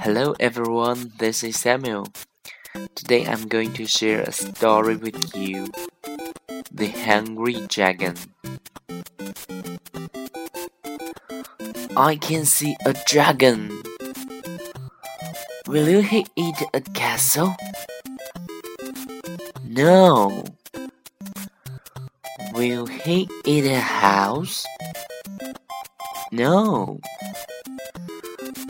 Hello everyone, this is Samuel. Today I'm going to share a story with you. The Hungry Dragon. I can see a dragon. Will he eat a castle? No. Will he eat a house? No.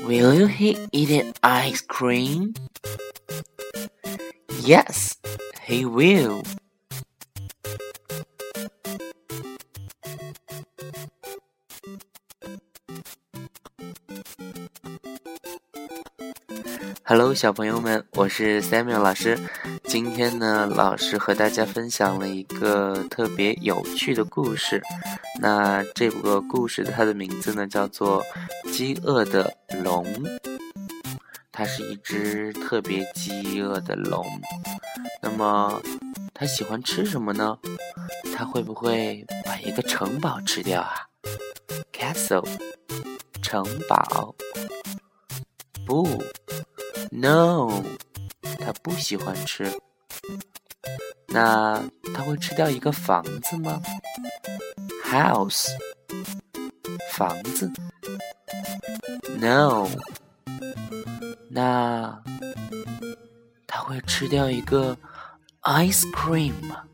Will he eat an ice cream? Yes, he will. Hello，小朋友们，我是 Samuel 老师。 今天呢，老师和大家分享了一个特别有趣的故事。那这个故事它的名字呢，叫做《饥饿的龙》。它是一只特别饥饿的龙。那么，它喜欢吃什么呢？它会不会把一个城堡吃掉啊？Castle，城堡。不。No，他不喜欢吃。那他会吃掉一个房子吗？House，房子。No，那他会吃掉一个 ice cream 吗？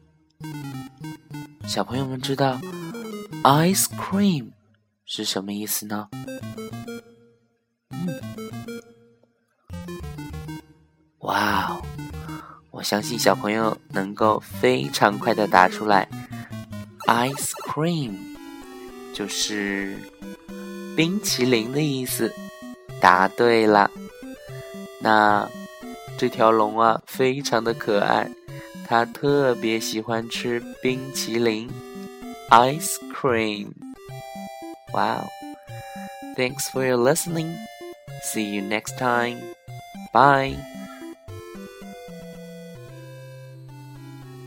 小朋友们知道 ice cream 是什么意思呢？哇哦！我相信小朋友能够非常快的答出来，ice cream 就是冰淇淋的意思。答对了。那这条龙啊，非常的可爱，它特别喜欢吃冰淇淋，ice cream。哇哦！Thanks for your listening. See you next time. Bye.